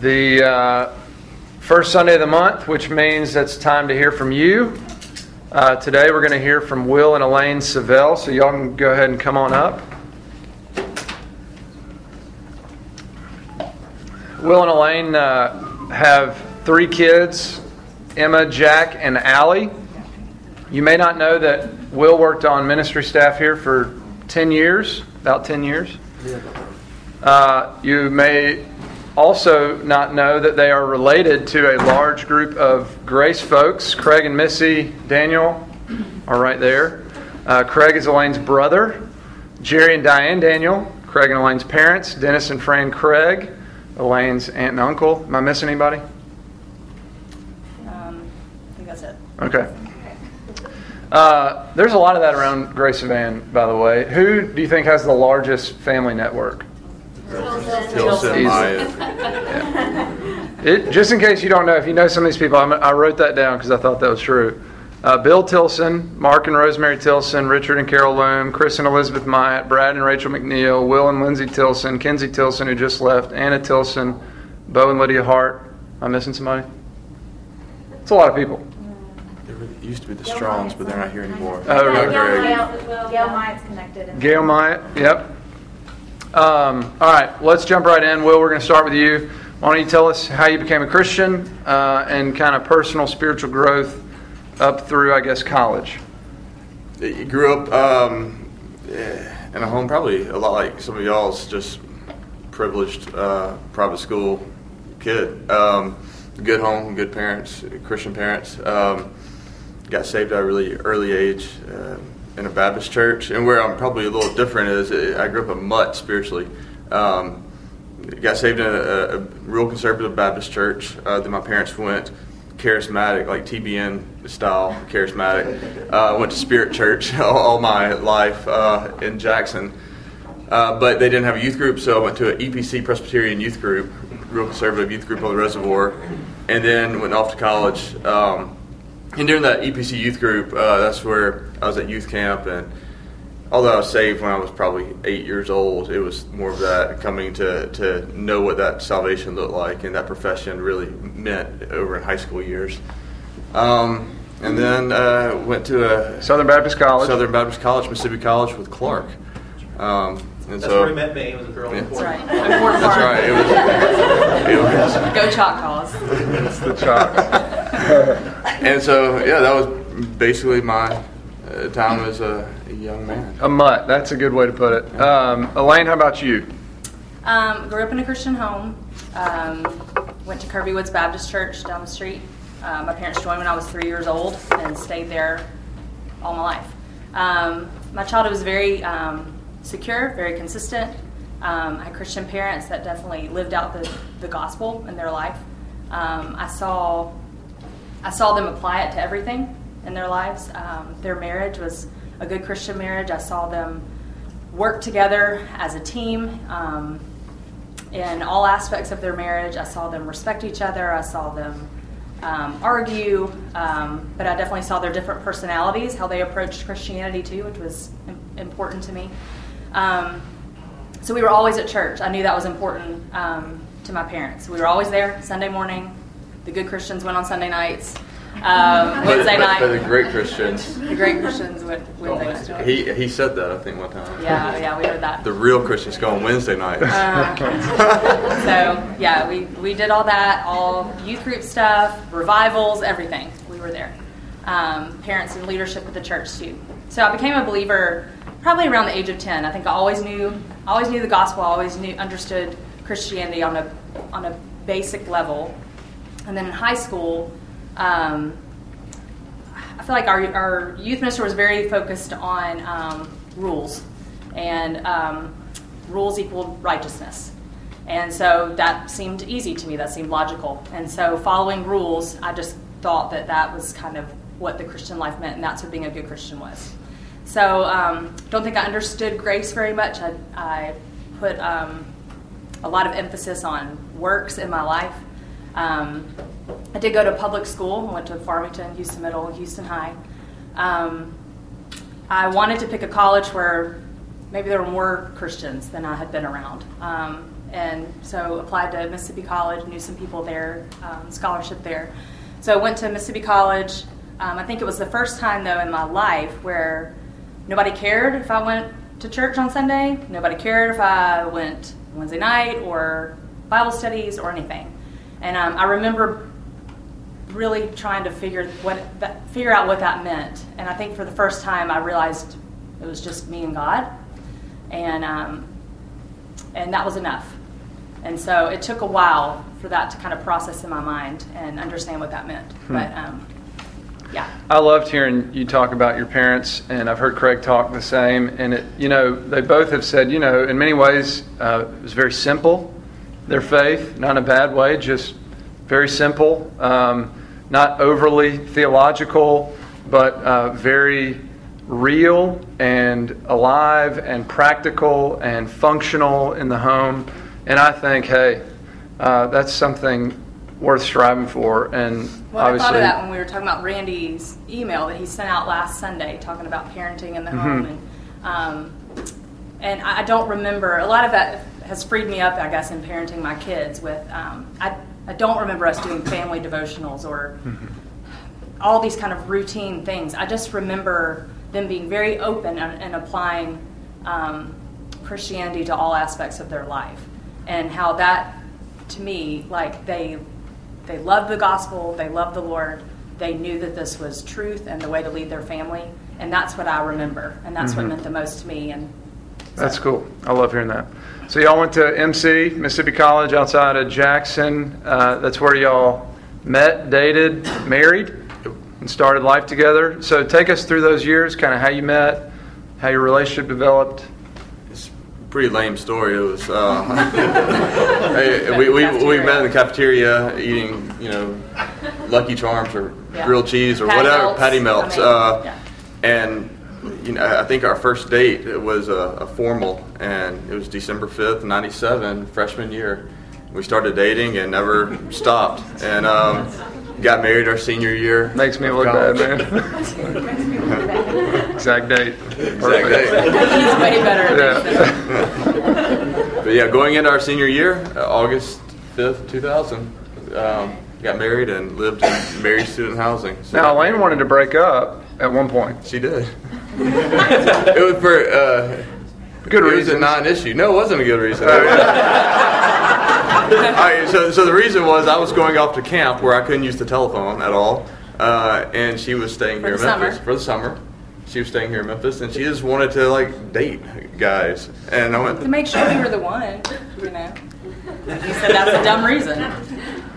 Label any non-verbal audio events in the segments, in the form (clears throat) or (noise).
the uh, first Sunday of the month, which means it's time to hear from you. Uh, today we're going to hear from Will and Elaine Savell, so y'all can go ahead and come on up. Will and Elaine uh, have three kids Emma, Jack, and Allie. You may not know that Will worked on ministry staff here for 10 years, about 10 years. Uh, you may also not know that they are related to a large group of Grace folks. Craig and Missy Daniel are right there. Uh, Craig is Elaine's brother. Jerry and Diane Daniel, Craig and Elaine's parents. Dennis and Fran Craig, Elaine's aunt and uncle. Am I missing anybody? Um, I think that's it. Okay. Uh, there's a lot of that around Grace Evan, by the way. Who do you think has the largest family network? Tilson, Maya. It, just in case you don't know, if you know some of these people, I'm, i wrote that down because I thought that was true. Uh, Bill Tilson, Mark and Rosemary Tilson, Richard and Carol Loom, Chris and Elizabeth Myatt, Brad and Rachel McNeil, Will and Lindsay Tilson, Kenzie Tilson, who just left, Anna Tilson, Bo and Lydia Hart. I'm I missing somebody? It's a lot of people. They used to be the Strongs, but they're not here anymore. Oh, Not really? Greg. Gail Myatt's connected. Gail Myatt, yep. Um, all right, let's jump right in. Will, we're going to start with you. Why don't you tell us how you became a Christian uh, and kind of personal spiritual growth up through, I guess, college? You grew up um, in a home probably a lot like some of y'all's, just privileged uh, private school kid. Um, good home, good parents, Christian parents. Um, got saved at a really early age uh, in a Baptist church. And where I'm probably a little different is uh, I grew up a mutt spiritually. Um, got saved in a, a real conservative Baptist church. Uh, then my parents went charismatic, like TBN style charismatic. Uh, went to Spirit Church (laughs) all, all my life uh, in Jackson. Uh, but they didn't have a youth group, so I went to an EPC Presbyterian youth group, real conservative youth group on the reservoir, and then went off to college. Um, and during that EPC youth group, uh, that's where I was at youth camp. And although I was saved when I was probably eight years old, it was more of that coming to, to know what that salvation looked like and that profession really meant over in high school years. Um, and then uh, went to a Southern Baptist College. Southern Baptist College, Mississippi College with Clark. Um, and That's so, where he met me. It was a girl Yeah. in That's right. That's right. It was. (laughs) It was Go Choctaws. It's the chalk. (laughs) and so, yeah, that was basically my uh, time as a, a young man. a mutt. That's a good way to put it. Um, Elaine, how about you? Um, grew up in a Christian home. Um, went to Kirby Woods Baptist Church down the street. Uh, my parents joined when I was three years old and stayed there all my life. Um, my childhood was very um, secure, very consistent. Um, I had Christian parents that definitely lived out the, the gospel in their life. Um, I saw I saw them apply it to everything in their lives. Um, their marriage was a good Christian marriage. I saw them work together as a team um, in all aspects of their marriage. I saw them respect each other. I saw them um, argue, um, but I definitely saw their different personalities, how they approached Christianity too, which was important to me. Um, so we were always at church. I knew that was important um, to my parents. We were always there Sunday morning. The good Christians went on Sunday nights. Um, Wednesday but, night, but the great Christians, (laughs) the great Christians went Wednesday night. he, he said that, I think, one time. Yeah, yeah, we heard that. The real Christians go on Wednesday nights. Uh, (laughs) so yeah, we, we did all that, all youth group stuff, revivals, everything. We were there. Um, parents and leadership at the church too. So I became a believer probably around the age of ten. I think I always knew, I always knew the gospel. I always knew, understood Christianity on a on a basic level. And then in high school, um, I feel like our, our youth minister was very focused on um, rules, and um, rules equaled righteousness. And so that seemed easy to me, that seemed logical. And so following rules, I just thought that that was kind of what the Christian life meant, and that's what being a good Christian was. So um, don't think I understood grace very much. I, I put um, a lot of emphasis on works in my life. Um, I did go to public school. I went to Farmington, Houston Middle, Houston High. Um, I wanted to pick a college where maybe there were more Christians than I had been around. Um, and so applied to Mississippi College, knew some people there, um, scholarship there. So I went to Mississippi College. Um, I think it was the first time though in my life where nobody cared if I went to church on Sunday. Nobody cared if I went Wednesday night or Bible studies or anything. And um, I remember really trying to figure what that, figure out what that meant. And I think for the first time I realized it was just me and God, and um, and that was enough. And so it took a while for that to kind of process in my mind and understand what that meant. Hmm. But um, yeah. I loved hearing you talk about your parents, and I've heard Craig talk the same. And it, you know, they both have said, you know, in many ways, uh, it was very simple. Their faith, not in a bad way, just very simple, um, not overly theological, but uh, very real and alive and practical and functional in the home. And I think, hey, uh, that's something worth striving for. And well, I thought of that when we were talking about Randy's email that he sent out last Sunday, talking about parenting in the mm-hmm. home, and um, and I don't remember a lot of that has freed me up, I guess, in parenting my kids. With um, I I don't remember us doing family devotionals or mm-hmm. all these kind of routine things. I just remember them being very open and, and applying um, Christianity to all aspects of their life, and how that to me like they they loved the gospel, they loved the Lord, they knew that this was truth and the way to lead their family, and that's what I remember, and that's mm-hmm. what meant the most to me. And. That's cool. I love hearing that. So y'all went to MC Mississippi College outside of Jackson. Uh, that's where y'all met, dated, married, and started life together. So take us through those years, kind of how you met, how your relationship developed It's a pretty lame story. It was uh, (laughs) we, we, we met in the cafeteria eating you know Lucky Charms or yeah. grilled cheese or patty whatever melts. patty melts, I mean, uh, yeah. and you know I think our first date it was a, a formal and it was December fifth, ninety seven, freshman year. We started dating and never stopped, and um, got married our senior year. Makes me look college. bad, man. (laughs) Exact date. Exact date. He's way better. Yeah. (laughs) but yeah, going into our senior year, uh, August 5th, 2000, um, got married and lived in married student housing. So now, Elaine wanted to break up at one point. She did. It was for uh, good reason. It was a non-issue. No, it wasn't a good reason. Oh, so, so the reason was I was going off to camp where I couldn't use the telephone at all, uh, and she was staying for here in Memphis summer. for the summer she was staying here in Memphis, and she just wanted to like date guys. And I went to make sure you were the one, you know. You said that's a dumb reason.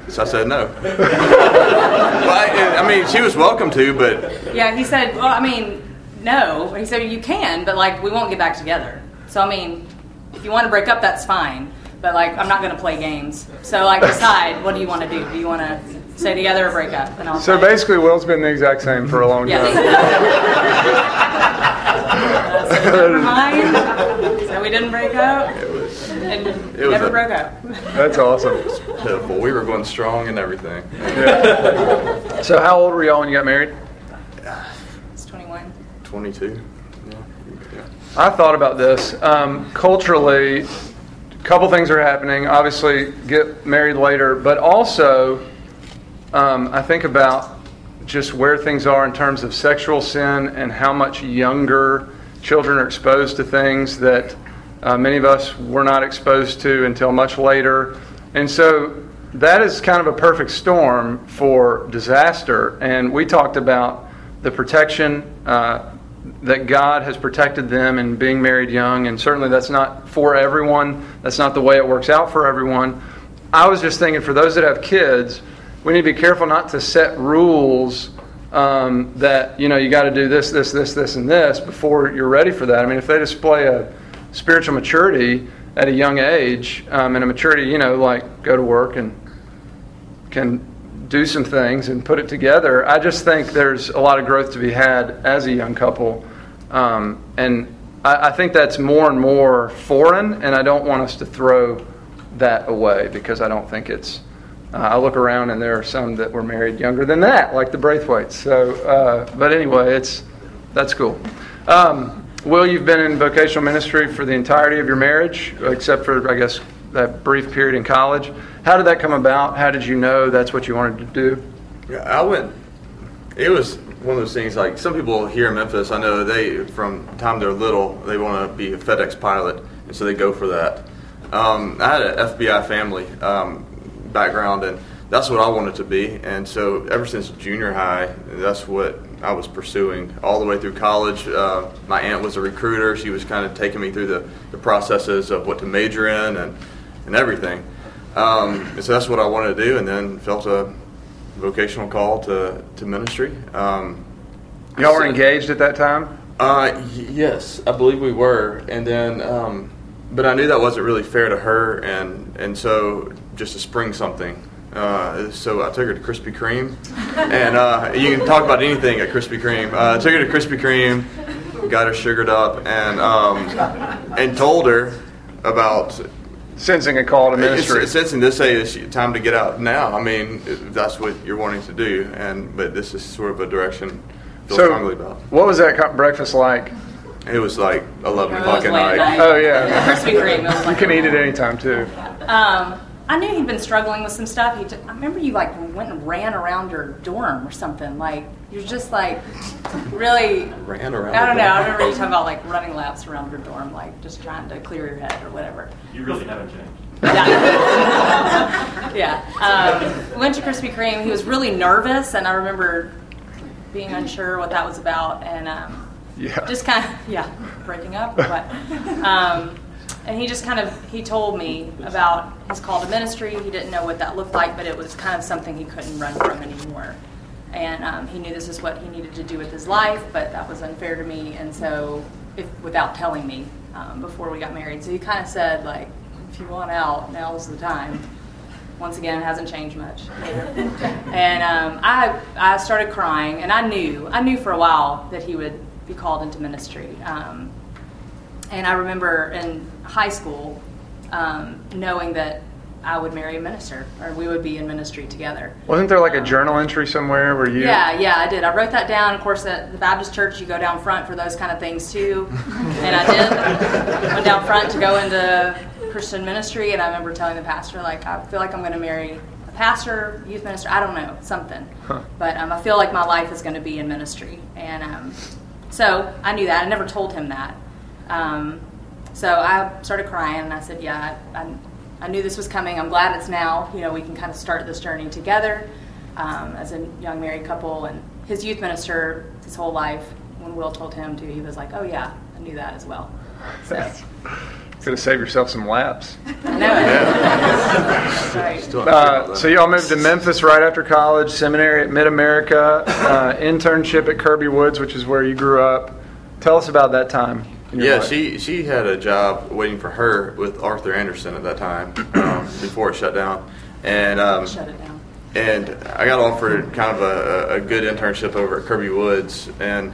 So I said no. (laughs) well, I, I, mean, she was welcome to, but yeah, he said, well, I mean, no. He said you can, but like we won't get back together. So I mean, if you want to break up, that's fine. But like, I'm not going to play games. So like, decide what do you want to do? Do you want to stay together or break up? And I'll so basically, Will's been the exact same for a long yeah. time. so never mind. So we didn't break up. It was. And it never a, broke up. That's awesome. It was pitiful. We were going strong and everything. Yeah. (laughs) So how old were y'all when you got married? It's 21. 22. Yeah. I thought about this. Um, culturally, a couple things are happening. Obviously, get married later, but also, um, I think about just where things are in terms of sexual sin and how much younger children are exposed to things that uh, many of us were not exposed to until much later. And so that is kind of a perfect storm for disaster. And we talked about the protection uh, that God has protected them in being married young, and certainly that's not for everyone. That's not the way it works out for everyone. I was just thinking for those that have kids, we need to be careful not to set rules um, that you know you got to do this, this, this, this, and this before you're ready for that. I mean, if they display a spiritual maturity at a young age um, and a maturity, you know, like go to work and can do some things and put it together. I just think there's a lot of growth to be had as a young couple. Um, and I, I, think that's more and more foreign, and I don't want us to throw that away because I don't think it's. Uh, I look around and there are some that were married younger than that, like the Braithwaites. So, uh, but anyway, it's that's cool. Um, Will, you've been in vocational ministry for the entirety of your marriage, except for I guess that brief period in college. How did that come about? How did you know that's what you wanted to do? Yeah, I went. It was one of those things like some people here in Memphis. I know they from the time they're little they want to be a FedEx pilot, and so they go for that. Um, I had an FBI family um, background, and that's what I wanted to be. And so ever since junior high, that's what I was pursuing all the way through college. Uh, my aunt was a recruiter; she was kind of taking me through the, the processes of what to major in and and everything. Um, and so that's what I wanted to do, and then felt a vocational call to, to ministry. Um, Y'all were so- engaged at that time? Uh, y- yes, I believe we were, and then, um, but I knew that wasn't really fair to her, and and so just to spring something. Uh, so I took her to Krispy Kreme, (laughs) and uh, you can talk about anything at Krispy Kreme. Uh, I took her to Krispy Kreme, got her sugared up, and um, and told her about Sensing a call to ministry. it's, it's in this say it's time to get out now. I mean, that's what you're wanting to do, and but this is sort of a direction I feel so, strongly about. what was that breakfast like? It was like 11 o'clock at late night. Oh, yeah. Krispy Kreme. It was You can eat it anytime too. Um, I knew he'd been struggling with some stuff. He, t- I remember you like went and ran around your dorm or something. Like you're just like really. (laughs) Ran around. I don't the know. I remember you talking about like running laps around your dorm, like just trying to clear your head or whatever. You really haven't changed. Yeah. (laughs) yeah. Um, went to Krispy Kreme. He was really nervous, and I remember being unsure what that was about, and um, Yeah. just kind of yeah, breaking up. But um, and he just kind of he told me about his call to ministry. He didn't know what that looked like, but it was kind of something he couldn't run from anymore. And um, he knew this is what he needed to do with his life, but that was unfair to me. And so, if without telling me um, before we got married, so he kind of said like, if you want out, now's the time. Once again, it hasn't changed much. (laughs) and um, I, I started crying, and I knew, I knew for a while that he would be called into ministry. Um, and I remember in high school um, knowing that I would marry a minister, or we would be in ministry together. Wasn't there like a journal entry somewhere where you? Yeah, yeah, I did. I wrote that down. Of course, at the Baptist church, you go down front for those kind of things too, (laughs) and I did. Went down front to go into Christian ministry, and I remember telling the pastor, like, I feel like I'm going to marry a pastor, youth minister. I don't know, something, Huh. but um, I feel like my life is going to be in ministry, and um, so I knew that. I never told him that. Um, so I started crying, and I said, "Yeah, I, I, I knew this was coming. I'm glad it's now. You know, we can kind of start this journey together um, as a young married couple." And his youth minister, his whole life, when Will told him to, he was like, "Oh yeah, I knew that as well." So Could have saved yourself some laps. (laughs) I know it. That's right. Still Uh, so y'all moved to Memphis right after college, seminary at Mid America, uh, (laughs) internship at Kirby Woods, which is where you grew up. Tell us about that time. In your Yeah, life. she she had a job waiting for her with Arthur Andersen at that time (clears throat) um, before it shut down, and um, Shut it down. and I got offered kind of a, a good internship over at Kirby Woods, and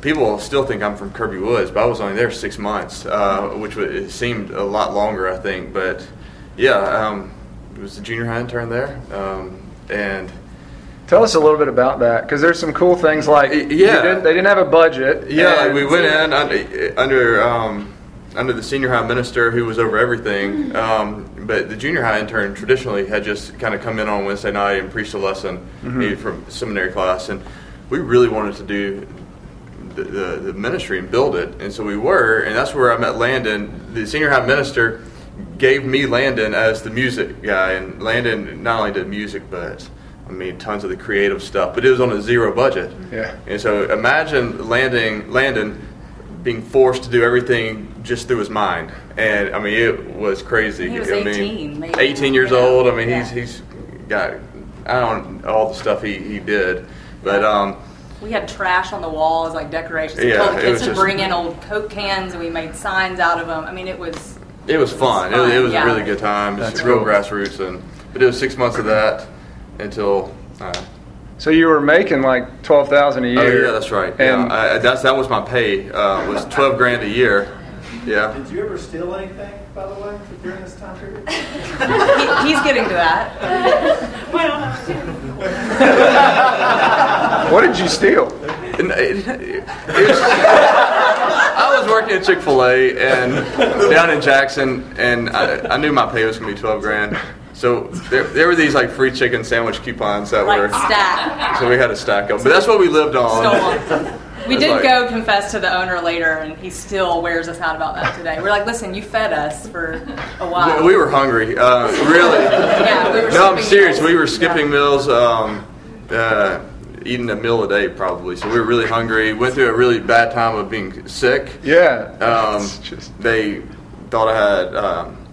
people still think I'm from Kirby Woods, but I was only there six months, uh, which wa- it seemed a lot longer, I think. But yeah, um, it was a junior high intern there, um, and Tell us a little bit about that, because there's some cool things like yeah. didn't- they didn't have a budget. Yeah, we went in under under, um, under the senior high minister who was over everything. Um, but the junior high intern traditionally had just kind of come in on Wednesday night and preached a lesson maybe from seminary class, and we really wanted to do the, the, the ministry and build it, and so we were, and that's where I met Landon. The senior high minister gave me Landon as the music guy, and Landon not only did music, but I mean tons of the creative stuff, but it was on a zero budget. Yeah. And so imagine landing Landon being forced to do everything just through his mind, and I mean it was crazy. He was I mean, 18, maybe. 18 years Yeah. old. I mean he's he's got I don't know all the stuff he, he did, but um. We had trash on the walls, like decorations. We Yeah, told the it kids was to just- bring in old Coke cans, and we made signs out of them. I mean, it was It was fun. It was, fun, it was yeah. a really good time. It's That's real cool. grassroots, and but it was six months of that until. Uh, So you were making like twelve thousand a year. oh year. yeah, that's right. And yeah, I, that's that was my pay. Uh, was twelve grand a year. Yeah. Did you ever steal anything, by the way, during this time period? (laughs) he, he's getting to that. (laughs) (laughs) what did you steal? And it- it was- I was was working at Chick Fil A and down in Jackson, and I, I knew my pay was gonna be twelve grand. So there, there were these like free chicken sandwich coupons that Like were. stack. So we had to stack them, but that's what we lived on. Stolen. (laughs) We did like- go confess to the owner later, and he still wears us out about that today. We're like, listen, you fed us for a while. We, we were hungry, uh, really. (laughs) Yeah, we were no, I'm serious. meals. We were skipping Yeah. meals, um, uh, eating a meal a day probably. So we were really hungry. Went through a really bad time of being sick. Yeah. Um, It's (laughs) just they thought I had um,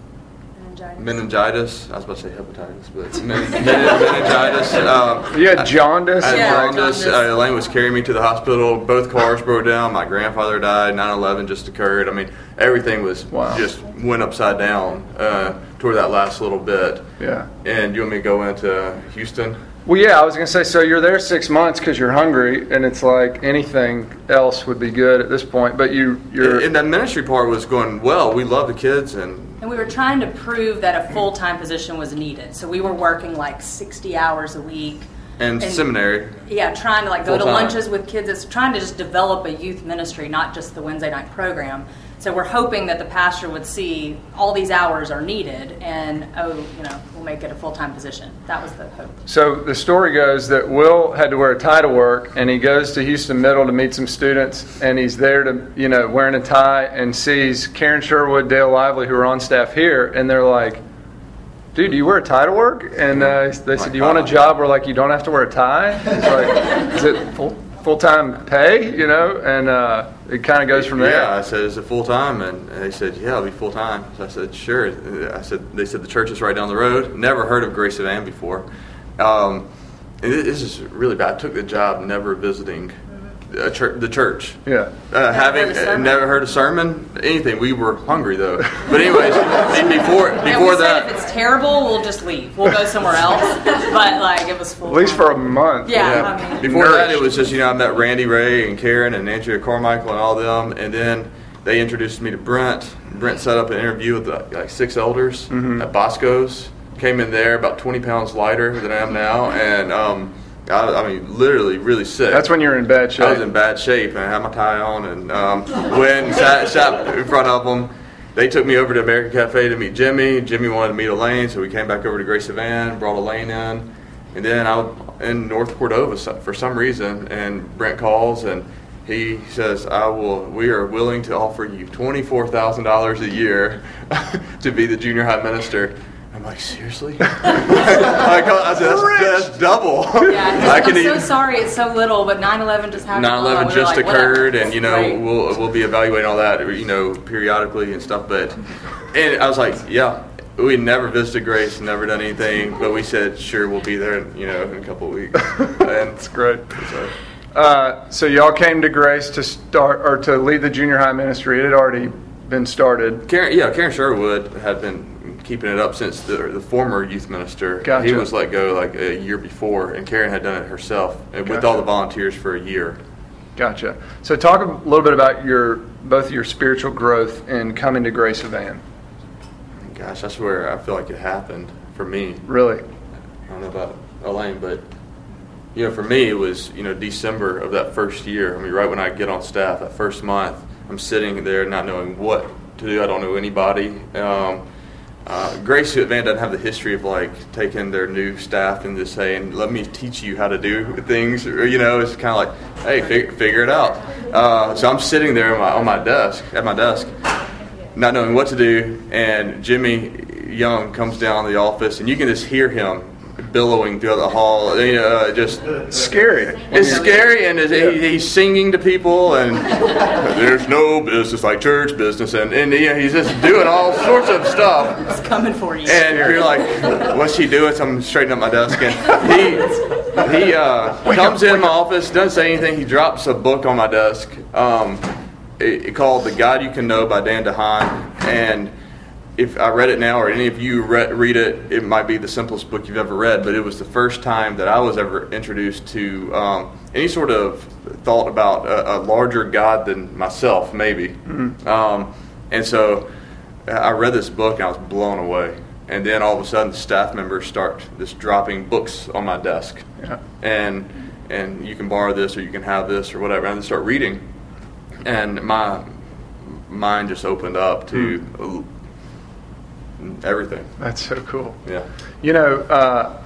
Meningitis. meningitis. I was about to say hepatitis, but men- (laughs) men- meningitis. Um, you had jaundice. I had Yeah, jaundice. jaundice. Uh, Elaine was carrying me to the hospital. Both cars broke down. My grandfather died. 9/11 just occurred. I mean, everything was Wow. just went upside down uh, toward that last little bit. Yeah. And you want me to go into Houston? Well, yeah, I was gonna say. So you're there six months because you're hungry, and it's like anything else would be good at this point. But you, you're And that ministry part was going well. We love the kids, and And we were trying to prove that a full time position was needed. So we were working like 60 hours a week. and, And- seminary. Yeah, trying to like go to Full-time. lunches with kids. It's trying to just develop a youth ministry, not just the Wednesday night program. So we're hoping that the pastor would see all these hours are needed, and oh, you know, we'll make it a full time position. That was the hope. So the story goes that Will had to wear a tie to work, and he goes to Houston Middle to meet some students, and he's there to, you know, wearing a tie, and sees Karen Sherwood, Dale Lively, who are on staff here, and they're like, "Dude, do you wear a tie to work?" And uh, they said, "Do you want a job where like you don't have to wear a tie?" It's like, "Is it full full time pay?" You know, and uh, it kind of goes from there. Yeah, I said, "Is it full time?" And they said, "Yeah, it'll be full time." So I said, "Sure." I said, "They said the church is right down the road." Never heard of Grace Evan before. Um, and this is really bad. I took the job never visiting church, the church. Yeah. Uh, having heard uh, never heard a sermon, anything. We were hungry though. But anyways, (laughs) be- before And we before said that, if it's terrible, we'll just leave. We'll go somewhere else. but like it was full. At least for a month. Yeah. I mean- Before that, it was just you know I met Randy Ray and Karen and Andrea Carmichael and all them, and then they introduced me to Brent. Brent set up an interview with like, like six elders at Bosco's. Came in there about 20 pounds lighter than I am now, and um, I, I mean literally really sick. That's when you're in bad shape. I was in bad shape and I had my tie on and um, went and sat, sat in front of them. They took me over to American Cafe to meet Jimmy. Jimmy wanted to meet Elaine, so we came back over to Grace Evan, brought Elaine in. And then I was in North Cordova for some reason, and Brent calls and he says, "I will. We are willing to offer you twenty four thousand dollars a year (laughs) to be the junior high minister." I'm like, seriously? (laughs) (laughs) I, call, I said, that's, that's double. Yeah, (laughs) I I'm can so even- sorry. It's so little, but 9/11 just happened. 9/11 just like, whatever. occurred, and you know Right. we'll we'll be evaluating all that, you know, periodically and stuff. But and I was like, yeah, we never visited Grace, never done anything, but we said sure we'll be there, you know, in a couple of weeks. And it's great. so, Uh, so y'all came to Grace to start or to lead the junior high ministry. It had already been started. Karen, yeah, Karen Sherwood had been keeping it up since the the former youth minister. Gotcha. He was let go like a year before, and Karen had done it herself and with all the volunteers for a year. Gotcha. So talk a little bit about your both your spiritual growth and coming to Grace of Ann. Gosh, that's where I feel like it happened for me. Really. I don't know about Elaine, but you know, for me, it was you know December of that first year. I mean, right when I get on staff, that first month, I'm sitting there not knowing what to do. I don't know anybody. Um, uh, Grace Evan doesn't have the history of like taking their new staff and just saying, "Let me teach you how to do things." Or, you know, it's kind of like, "Hey, fig- figure it out." Uh, so I'm sitting there on my, on my desk at my desk, not knowing what to do, and Jimmy Young comes down the office, and you can just hear him billowing through the hall. You know, uh, just Scary. it's scary, and it's- he, he's singing to people, and (laughs) there's no business like church business, and and you know, he's just doing all sorts of stuff. It's coming for you. And you're like, what's he doing? So I'm straightening up my desk, and he he uh, comes in my office, doesn't say anything. He drops a book on my desk, um, it, it called "The God You Can Know" by Dan DeHaan, and if I read it now, or any of you re- read it, it might be the simplest book you've ever read. But it was the first time that I was ever introduced to um, any sort of thought about a, a larger God than myself, maybe. Um, and so I read this book and I was blown away. And then all of a sudden, staff members start just dropping books on my desk, Yeah. and and you can borrow this or you can have this or whatever. And I just start reading, and my mind just opened up to everything. That's so cool. Yeah. You know, uh,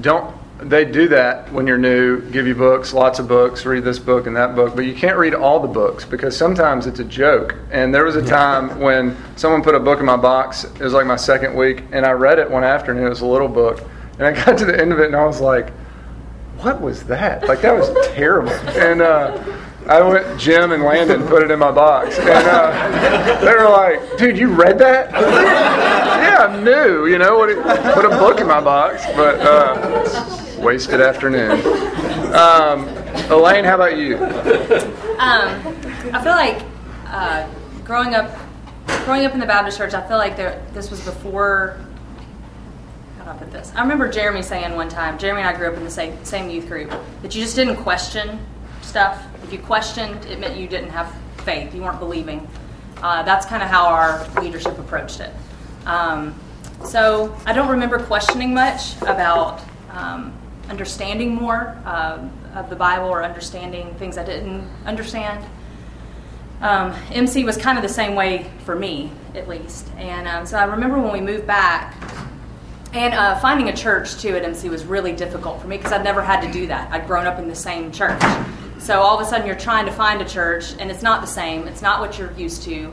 don't they do that when you're new? Give you books, lots of books, read this book and that book, but you can't read all the books because sometimes it's a joke. And there was a time when someone put a book in my box. It was like my second week, and I read it one afternoon. It was a little book, and I (laughs) got to the end of it, and I was like, "What was that? Like that was terrible." And uh, I went, Jim and Landon put it in my box, and uh, they were like, "Dude, you read that?" yeah, I'm new. You know, what? Put a book in my box, but uh, wasted afternoon. Um, Elaine, how about you? Um, I feel like uh, growing up, growing up in the Baptist church, I feel like there, this was before. How do I put this? I remember Jeremy saying one time. Jeremy and I grew up in the same same youth group that you just didn't question stuff. If you questioned, it meant you didn't have faith. You weren't believing. Uh, that's kind of how our leadership approached it. Um, so I don't remember questioning much about um, understanding more uh, of the Bible or understanding things I didn't understand. Um, MC was kind of the same way for me, at least. And um, so I remember when we moved back, and uh, finding a church too at MC was really difficult for me because I'd never had to do that. I'd grown up in the same church. So all of a sudden you're trying to find a church, and it's not the same. It's not what you're used to.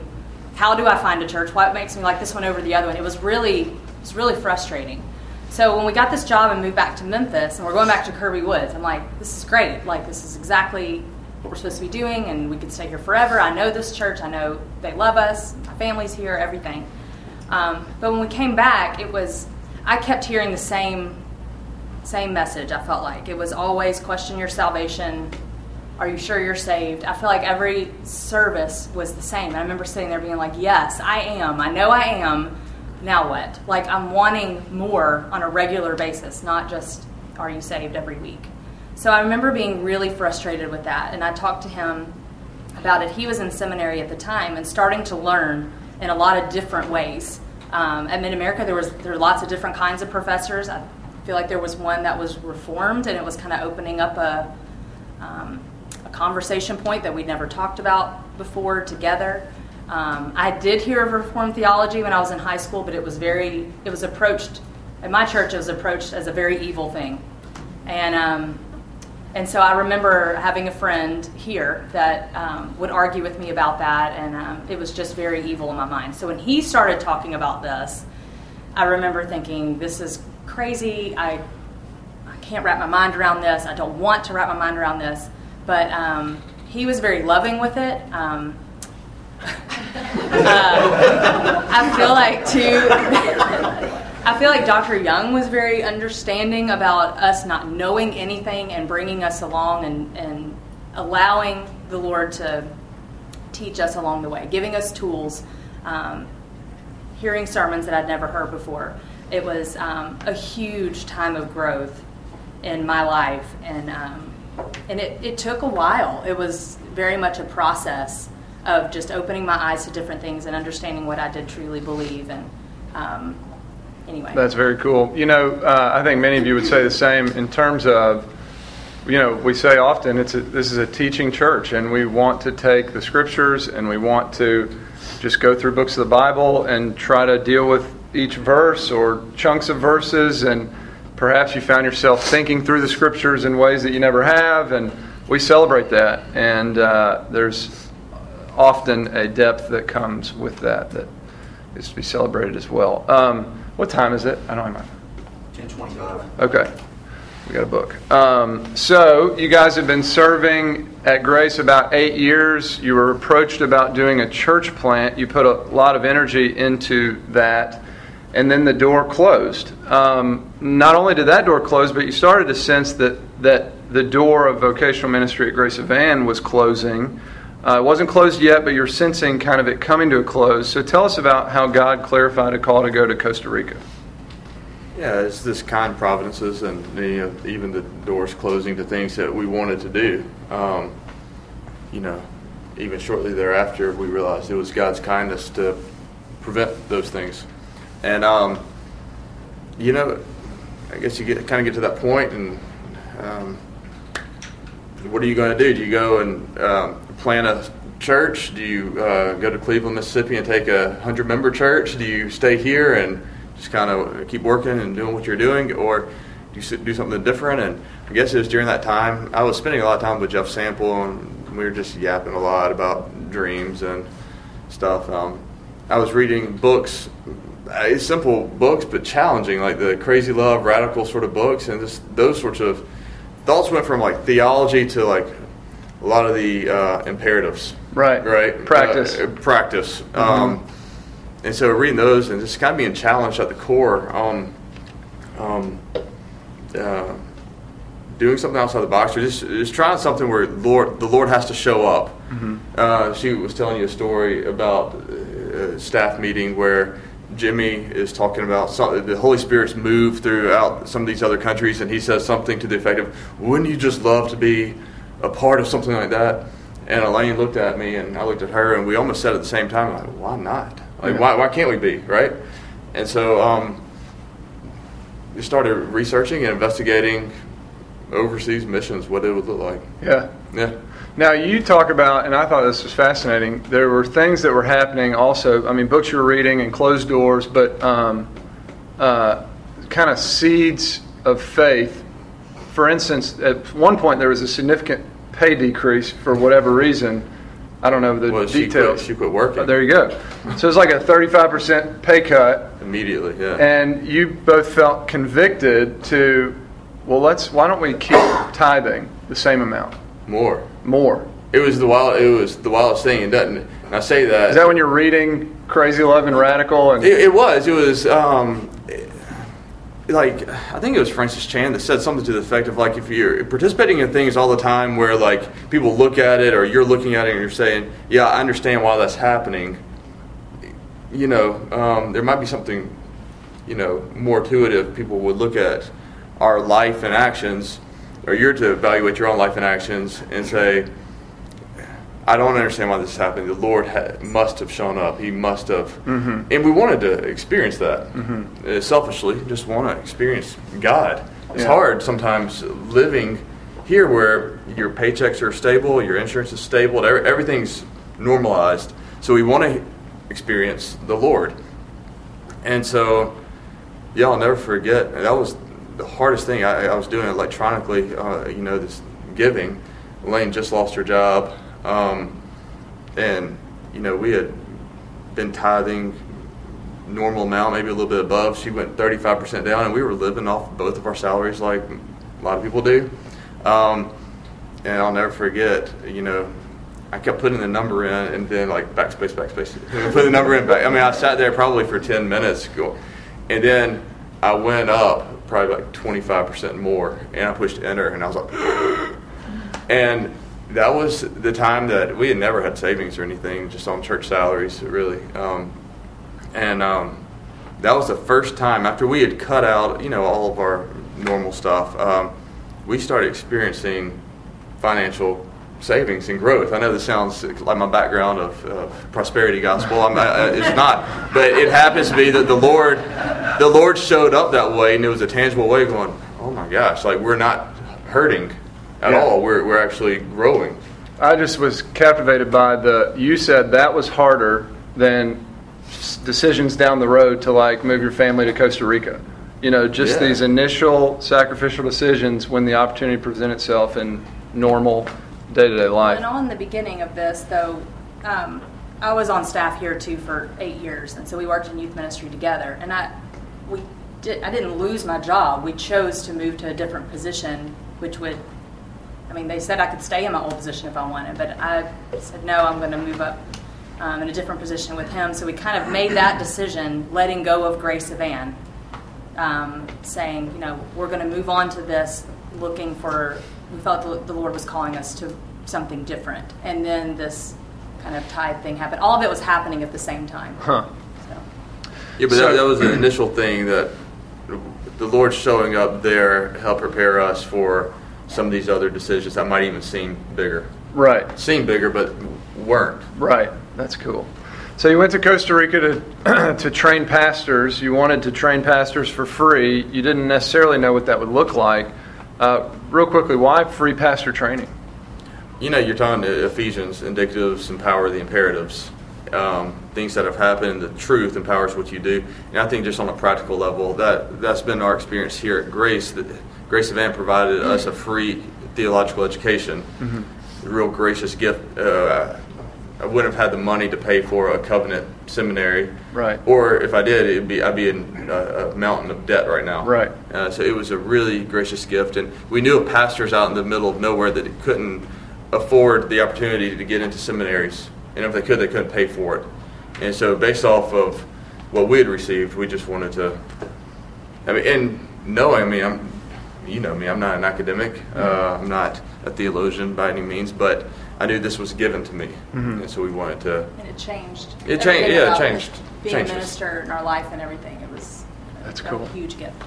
How do I find a church? What makes me like this one over the other one? It was really, it was really frustrating. So when we got this job and moved back to Memphis, and we're going back to Kirby Woods, I'm like, this is great. Like this is exactly what we're supposed to be doing, and we could stay here forever. I know this church. I know they love us. My family's here. Everything. Um, but when we came back, it was I kept hearing the same same message. I felt like it was always question your salvation. Are you sure you're saved? I feel like every service was the same. And I remember sitting there being like, Yes, I am. I know I am. Now what? Like I'm wanting more on a regular basis, not just are you saved every week. So I remember being really frustrated with that. And I talked to him about it. He was in seminary at the time and starting to learn in a lot of different ways. Um, at Mid America, there was there were lots of different kinds of professors. I feel like there was one that was reformed, and it was kind of opening up a um, conversation point that we'd never talked about before together. Um, I did hear of Reformed theology when I was in high school, but it was very it was approached in my church. It was approached as a very evil thing, and um, and so I remember having a friend here that um, would argue with me about that, and um, it was just very evil in my mind. So when he started talking about this, I remember thinking, "This is crazy. I I can't wrap my mind around this. I don't want to wrap my mind around this." But um, he was very loving with it. Um, (laughs) uh, I feel like too. (laughs) I feel like Dr. Young was very understanding about us not knowing anything and bringing us along and, and allowing the Lord to teach us along the way, giving us tools, um, hearing sermons that I'd never heard before. It was um, a huge time of growth in my life, and um, and it, it took a while. It was very much a process of just opening my eyes to different things and understanding what I did truly believe and um, anyway. That's very cool. You know, uh, I think many of you would say the same in terms of, you know, we say often it's a, this is a teaching church, and we want to take the scriptures and we want to just go through books of the Bible and try to deal with each verse or chunks of verses, and perhaps you found yourself thinking through the scriptures in ways that you never have, and we celebrate that. And uh, there's often a depth that comes with that that is to be celebrated as well. Um, what time is it? I don't have my 1025. Okay. We got a book. Um, so, you guys have been serving at Grace about eight years. You were approached about doing a church plant. You put a lot of energy into that, and then the door closed. Um, not only did that door close, but you started to sense that, that the door of vocational ministry at Grace Evan was closing. Uh, it wasn't closed yet, but you're sensing kind of it coming to a close. So, tell us about how God clarified a call to go to Costa Rica. Yeah, it's this kind providences and even the doors closing to things that we wanted to do. Um, you know, even shortly thereafter, we realized it was God's kindness to prevent those things. And um, you know, I guess you get kind of get to that point, and um, what are you going to do? Do you go and um, plant a church? Do you uh, go to Cleveland, Mississippi, and take a hundred member church? Do you stay here and just kind of keep working and doing what you're doing, or do you do something different? And I guess it was during that time I was spending a lot of time with Jeff Sample, and we were just yapping a lot about dreams and stuff. Um, I was reading books, uh, simple books, but challenging, like the Crazy Love, Radical sort of books, and just those sorts of thoughts went from like theology to like a lot of the uh, imperatives. Right. Right. Practice. Uh, practice. Um, and so reading those and just kind of being challenged at the core on um, uh, doing something outside the box or just, just trying something where Lord, the Lord has to show up. Uh, she was telling you a story about uh, a staff meeting where Jimmy is talking about some, the Holy Spirit's move throughout some of these other countries, and he says something to the effect of, "Wouldn't you just love to be a part of something like that?" And Elaine looked at me, and I looked at her, and we almost said at the same time, "Like, why not? Like, Yeah. why, why can't we be right?" And so um, we started researching and investigating overseas missions, what it would look like. Yeah. Yeah. Now you talk about, and I thought this was fascinating. There were things that were happening. Also, I mean, books you were reading and closed doors, but um, uh, kind of seeds of faith. For instance, at one point there was a significant pay decrease for whatever reason. I don't know the Well, she details. quit, she quit working Oh, there you go. So it's like a 35% pay cut, immediately. Yeah. and you both felt convicted to, well, let's. Why don't we keep tithing the same amount, More. more? It was the wild. It was the wildest thing, and doesn't. And I say that. Is that when you're reading Crazy Love and Radical and It, it was. It was. Um, like I think it was Francis Chan that said something to the effect of like if you're participating in things all the time where like people look at it or you're looking at it and you're saying, yeah, I understand why that's happening. You know, um, there might be something, you know, more to it if people would look at our life and actions, or you're to evaluate your own life and actions and say, I don't understand why this is happening. The Lord ha- must have shown up. He must have. Mm-hmm. And we wanted to experience that uh, selfishly, just want to experience God. It's Yeah. hard sometimes living here where your paychecks are stable, your insurance is stable, everything's normalized. So we want to experience the Lord. And so, yeah, I'll never forget. That was the hardest thing. I, I was doing electronically, uh, you know, this giving. Elaine just lost her job. Um, and, you know, we had been tithing normal amount, maybe a little bit above. She went 35% down, and we were living off both of our salaries like a lot of people do. Um, and I'll never forget, you know, I kept putting the number in and then like backspace, backspace, (laughs) put the number in back. I mean, I sat there probably for 10 minutes, and then I went up probably like 25% more, and I pushed enter, and I was like, (gasps) and that was the time that we had never had savings or anything, just on church salaries, really. Um, and um, that was the first time after we had cut out, you know, all of our normal stuff. Um, we started experiencing financial savings and growth. I know this sounds like my background of, prosperity gospel. I'm, I, it's not, but it happens to be that the Lord, the Lord showed up that way, and it was a tangible way. Going, oh my gosh, like we're not hurting at Yeah. all. We're we're actually growing. I just was captivated by the. You said that was harder than decisions down the road to like move your family to Costa Rica. You know, just Yeah. these initial sacrificial decisions when the opportunity presents itself in normal day to day life. And on the beginning of this, though, um, I was on staff here too for eight years, and so we worked in youth ministry together. And I, we did, I didn't lose my job. We chose to move to a different position, which would, I mean, they said I could stay in my old position if I wanted, but I said no. I'm going to move up um, in a different position with him. So we kind of made that decision, letting go of Grace Evan, um, saying, you know, we're going to move on to this, looking for, we felt the, the Lord was calling us to something different. And then this kind of tide thing happened. All of it was happening at the same time. Huh. So, Yeah, but So- that, that was the initial thing that the Lord showing up there helped prepare us for some of these other decisions that might even seem bigger. Right. Seem bigger, but weren't. Right. That's cool. So you went to Costa Rica to (clears throat) to train pastors. You wanted to train pastors for free. You didn't necessarily know what that would look like. Uh, real quickly, why free pastor training? you know, you're talking to Ephesians, indicatives empower the imperatives. Um, things that have happened, the truth empowers what you do. And I think just on a practical level, that that's been our experience here at Grace. That Grace Evan provided us a free theological education, a real gracious gift. Uh, I wouldn't have had the money to pay for a covenant seminary, Right. Or if I did, it'd be I'd be in a, a mountain of debt right now, Right. uh, so it was a really gracious gift, and we knew of pastors out in the middle of nowhere that couldn't afford the opportunity to get into seminaries, and if they could, they couldn't pay for it. And so, based off of what we had received, we just wanted to. I mean, and knowing, I mean, I'm, you know me, I'm not an academic, uh, I'm not a theologian by any means, but I knew this was given to me, and so we wanted to. And it changed. It changed- yeah, it changed. Being Changes. a minister in our life and everything, it was That's a cool. huge gift.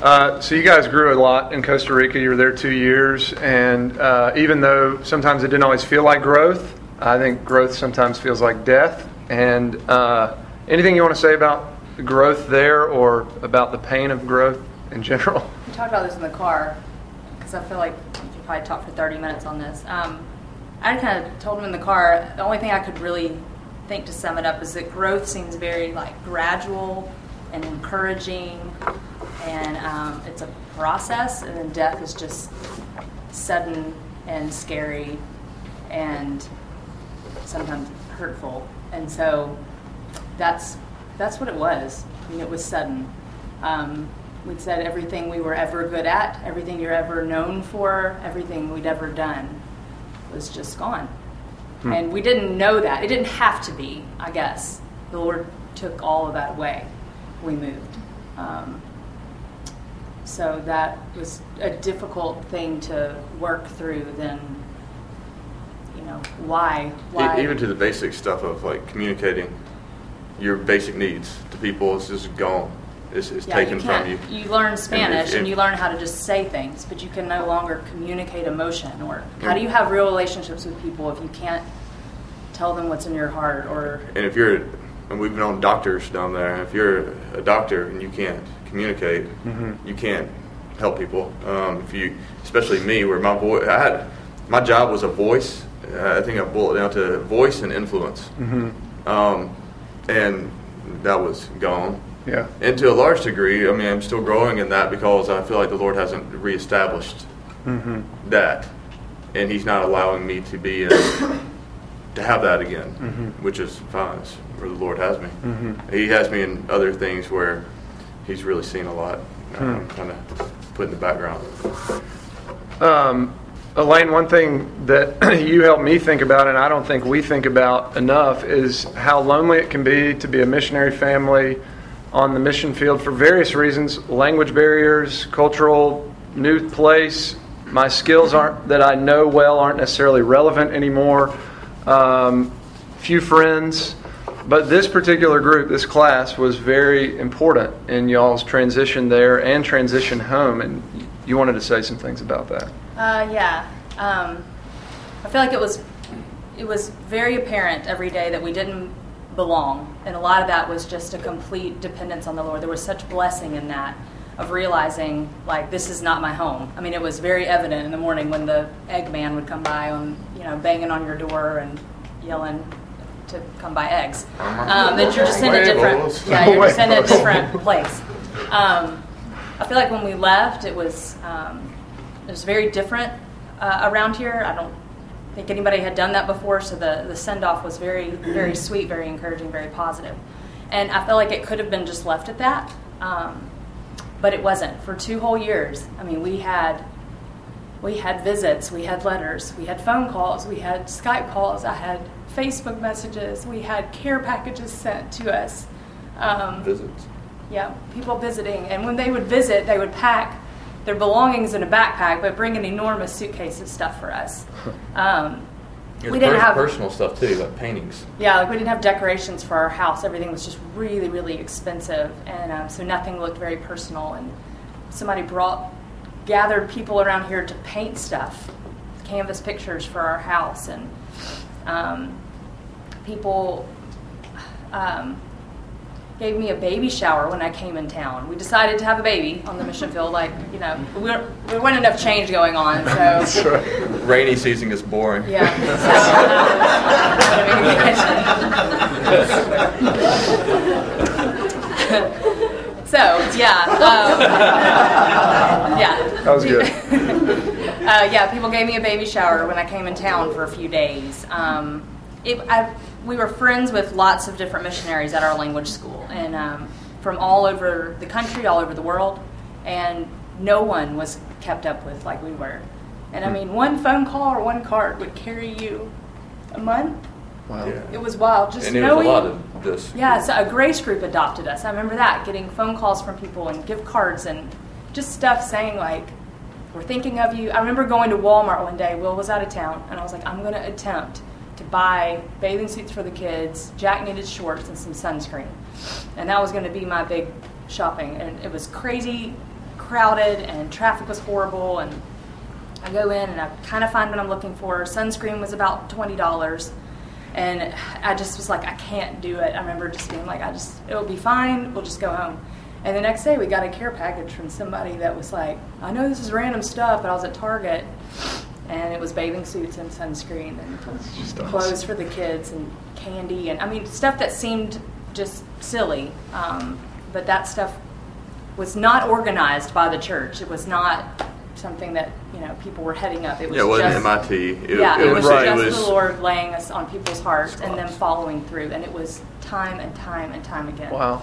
Uh, so you guys grew a lot in Costa Rica. You were there two years, and uh, even though sometimes it didn't always feel like growth, I think growth sometimes feels like death. And uh, anything you want to say about growth there, or about the pain of growth in general? We talked about this in the car because I feel like we could probably talk for 30 minutes on this. Um, I kind of told him in the car the only thing I could really think to sum it up is that growth seems very like gradual and encouraging, and um, it's a process, and then death is just sudden and scary and sometimes hurtful. And so that's that's what it was. I mean, it was sudden. Um, we'd said everything we were ever good at, everything you're ever known for, everything we'd ever done was just gone. And we didn't know that. It didn't have to be, I guess. The Lord took all of that away. We moved. Um, so that was a difficult thing to work through. Then, you know, why? Why? Even to the basic stuff of like communicating your basic needs to people is just gone. It's, it's Yeah, taken you from you. can't- You learn Spanish and, if- you learn how to just say things, but you can no longer communicate emotion. Or how do you have real relationships with people if you can't tell them what's in your heart? Or And if you're, and we've known doctors down there, if you're a doctor and you can't communicate, you can't help people. Um, if you, especially me, where my voice, I had, my job was a voice. Uh, I think I boiled it down to voice and influence. Um, and that was gone. Yeah. And to a large degree, I mean, I'm still growing in that because I feel like the Lord hasn't reestablished that, and He's not allowing me to be in, to have that again, which is fine. It's where the Lord has me. He has me in other things where He's really seen a lot, um, kind of put in the background. Um, Elaine, one thing that (clears throat) you helped me think about, and I don't think we think about enough, is how lonely it can be to be a missionary family on the mission field for various reasons language barriers, cultural, new place. My skills aren't that I know well aren't necessarily relevant anymore. Um, few friends. But this particular group, this class, was very important in y'all's transition there and transition home. And you wanted to say some things about that. Uh, yeah. Um, I feel like it was it was very apparent every day that we didn't belong, and a lot of that was just a complete dependence on the Lord. There was such blessing in that of realizing like this is not my home. I mean, it was very evident in the morning when the egg man would come by on you know banging on your door and yelling to come buy eggs. Um, that you're just in a different yeah you're just in a different place. Um, I feel like when we left, it was um, it was very different uh, around here. I don't think anybody had done that before, so the the send off was very very sweet, very encouraging, very positive. And I felt like it could have been just left at that, um, but it wasn't. For two whole years, I mean, we had we had visits, we had letters, we had phone calls, we had Skype calls, I had Facebook messages, we had care packages sent to us. Um, Visits. yeah, people visiting, and when they would visit, they would pack their belongings in a backpack, but bring an enormous suitcase of stuff for us. Um, we didn't have personal stuff too, like paintings. yeah, like we didn't have decorations for our house. Everything was just really, really expensive, and um, so nothing looked very personal. And somebody brought, gathered people around here to paint stuff, canvas pictures for our house, and um, people. Um, gave me a baby shower when I came in town. We decided to have a baby on the mission field. Like, you know, we, were, there wasn't enough change going on. So, Rainy season is boring. yeah. (laughs) So, yeah. Um, yeah. That was good. (laughs) uh, yeah, people gave me a baby shower when I came in town for a few days. Um, it, I, we were friends with lots of different missionaries at our language school, and um, from all over the country, all over the world, and no one was kept up with like we were. And I mean, one phone call or one card would carry you a month. Wow. Yeah. It was wild. Just And it was knowing. a lot of this. Yeah, so a grace group adopted us. I remember that, getting phone calls from people and gift cards and just stuff saying like, "We're thinking of you." I remember going to Walmart one day. Will was out of town, and I was like, "I'm going to attempt to buy bathing suits for the kids, Jack needed shorts, and some sunscreen," and that was going to be my big shopping. And it was crazy, crowded, and traffic was horrible. And I go in and I kind of find what I'm looking for. Sunscreen was about twenty dollars. And I just was like, I can't do it. I remember just being like, I just, it'll be fine. We'll just go home. And the next day, we got a care package from somebody that was like, I know this is random stuff, but I was at Target, and it was bathing suits and sunscreen and just clothes awesome. for the kids and candy and I mean stuff that seemed just silly. Um, but that stuff was not organized by the church. It was not something that you know people were heading up. It was Yeah, it wasn't just, MIT. It, yeah, it, was, Right. just it was the Lord laying us on people's hearts and them following through, and it was time and time and time again. Wow.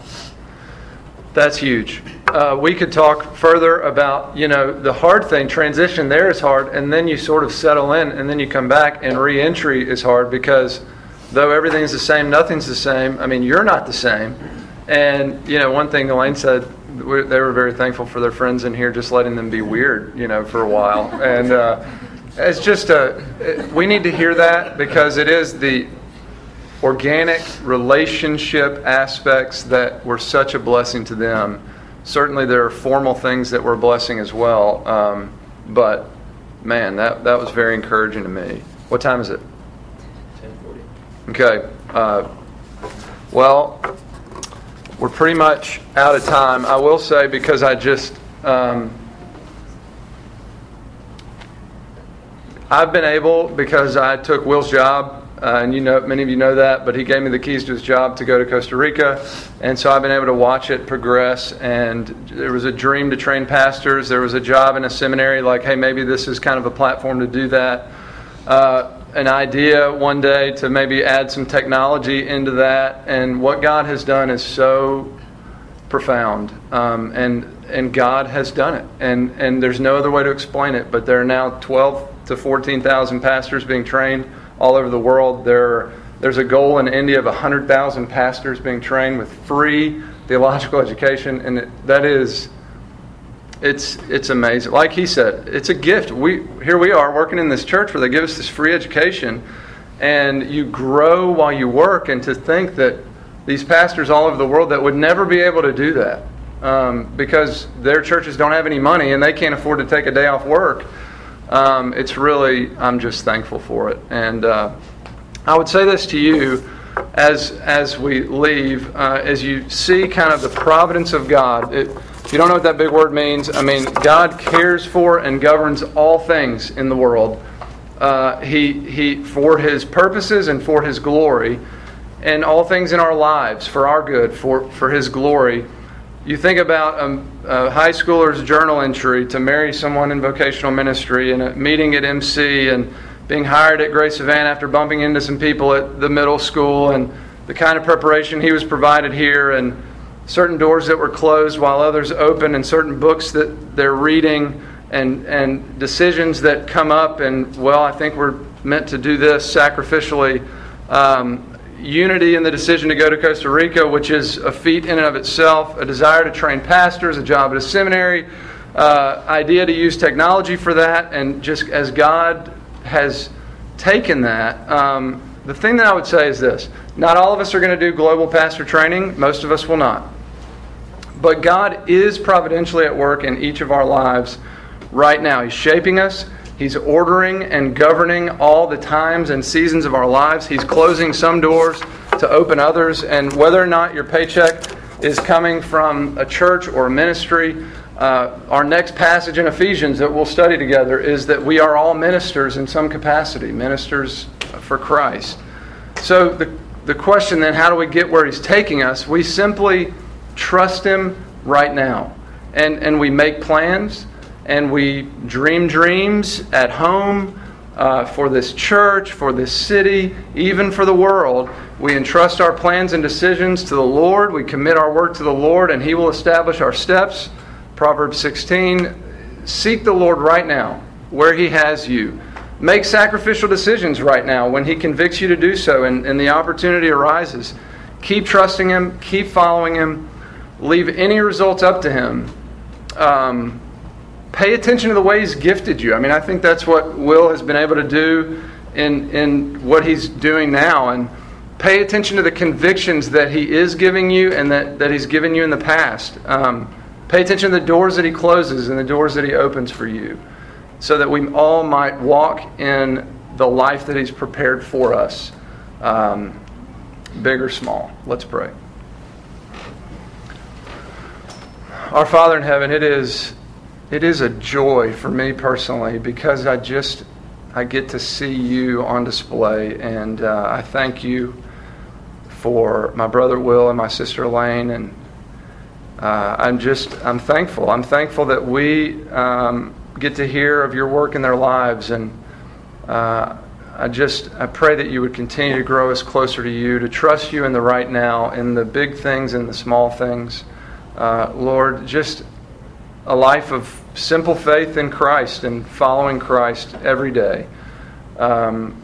That's huge. Uh, we could talk further about, you know, the hard thing. Transition there is hard, and then you sort of settle in, and then you come back, and reentry is hard because though everything's the same, nothing's the same. I mean, you're not the same. And, you know, one thing Elaine said, they were very thankful for their friends in here just letting them be weird, you know, for a while. And uh, it's just a, we need to hear that because it is the organic relationship aspects that were such a blessing to them. Certainly, there are formal things that were a blessing as well. Um, but man, that, that was very encouraging to me. What time is it? 10:40. Okay. Uh, well, we're pretty much out of time. I will say because I just. Um, I've been able because I took Will's job, uh, and you know many of you know that, but he gave me the keys to his job to go to Costa Rica, and so I've been able to watch it progress. And there was a dream to train pastors. There was a job in a seminary, like, hey, maybe this is kind of a platform to do that. Uh, an idea one day to maybe add some technology into that, and what God has done is so profound, um, and and God has done it, and and there's no other way to explain it. But there are now 12 to 14,000 pastors being trained all over the world. There, there's a goal in India of 100,000 pastors being trained with free theological education, and it, that is. It's it's amazing. Like he said, it's a gift. We here we are working in this church where they give us this free education, and you grow while you work. And to think that these pastors all over the world that would never be able to do that um, because their churches don't have any money and they can't afford to take a day off work. Um, it's really I'm just thankful for it. And uh, I would say this to you as as we leave, uh, as you see kind of the providence of God. It, if you don't know what that big word means, I mean God cares for and governs all things in the world. Uh, he he for His purposes and for His glory, and all things in our lives for our good, for for His glory. You think about a, a high schooler's journal entry to marry someone in vocational ministry and a meeting at MC and being hired at Grace Savannah after bumping into some people at the middle school and the kind of preparation he was provided here and certain doors that were closed while others open and certain books that they're reading and, and decisions that come up and well I think we're meant to do this sacrificially. Um, unity in the decision to go to Costa Rica, which is a feat in and of itself, a desire to train pastors, a job at a seminary, uh, idea to use technology for that, and just as God has taken that, um, the thing that I would say is this not all of us are going to do global pastor training, most of us will not. But God is providentially at work in each of our lives right now. He's shaping us. He's ordering and governing all the times and seasons of our lives. He's closing some doors to open others. And whether or not your paycheck is coming from a church or a ministry. Uh, our next passage in Ephesians that we'll study together is that we are all ministers in some capacity, ministers for Christ. So the, the question then, how do we get where He's taking us? We simply trust Him right now. And, and we make plans and we dream dreams at home uh, for this church, for this city, even for the world. We entrust our plans and decisions to the Lord. We commit our work to the Lord, and He will establish our steps. Proverbs 16 Seek the Lord right now, where He has you. Make sacrificial decisions right now when He convicts you to do so and, and the opportunity arises. Keep trusting Him, keep following Him, leave any results up to Him. Um, pay attention to the way He's gifted you. I mean, I think that's what Will has been able to do in, in what he's doing now. And pay attention to the convictions that He is giving you and that, that He's given you in the past. Um, pay attention to the doors that He closes and the doors that He opens for you so that we all might walk in the life that He's prepared for us, um, big or small. Let's pray. Our Father in heaven, it is it is a joy for me personally because I just I get to see you on display, and uh, I thank you for my brother Will and my sister Elaine, and uh, I'm just I'm thankful. I'm thankful that we um, get to hear of your work in their lives, and uh, I just I pray that you would continue to grow us closer to you, to trust you in the right now, in the big things and the small things. Uh, Lord, just a life of simple faith in Christ and following Christ every day. Um,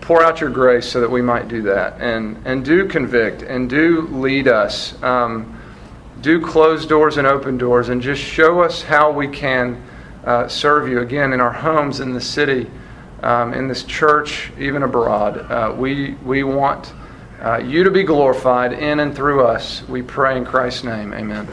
pour out your grace so that we might do that and, and do convict and do lead us. Um, do close doors and open doors and just show us how we can uh, serve you again in our homes, in the city, um, in this church, even abroad. Uh, we, we want uh, you to be glorified in and through us. We pray in Christ's name. Amen.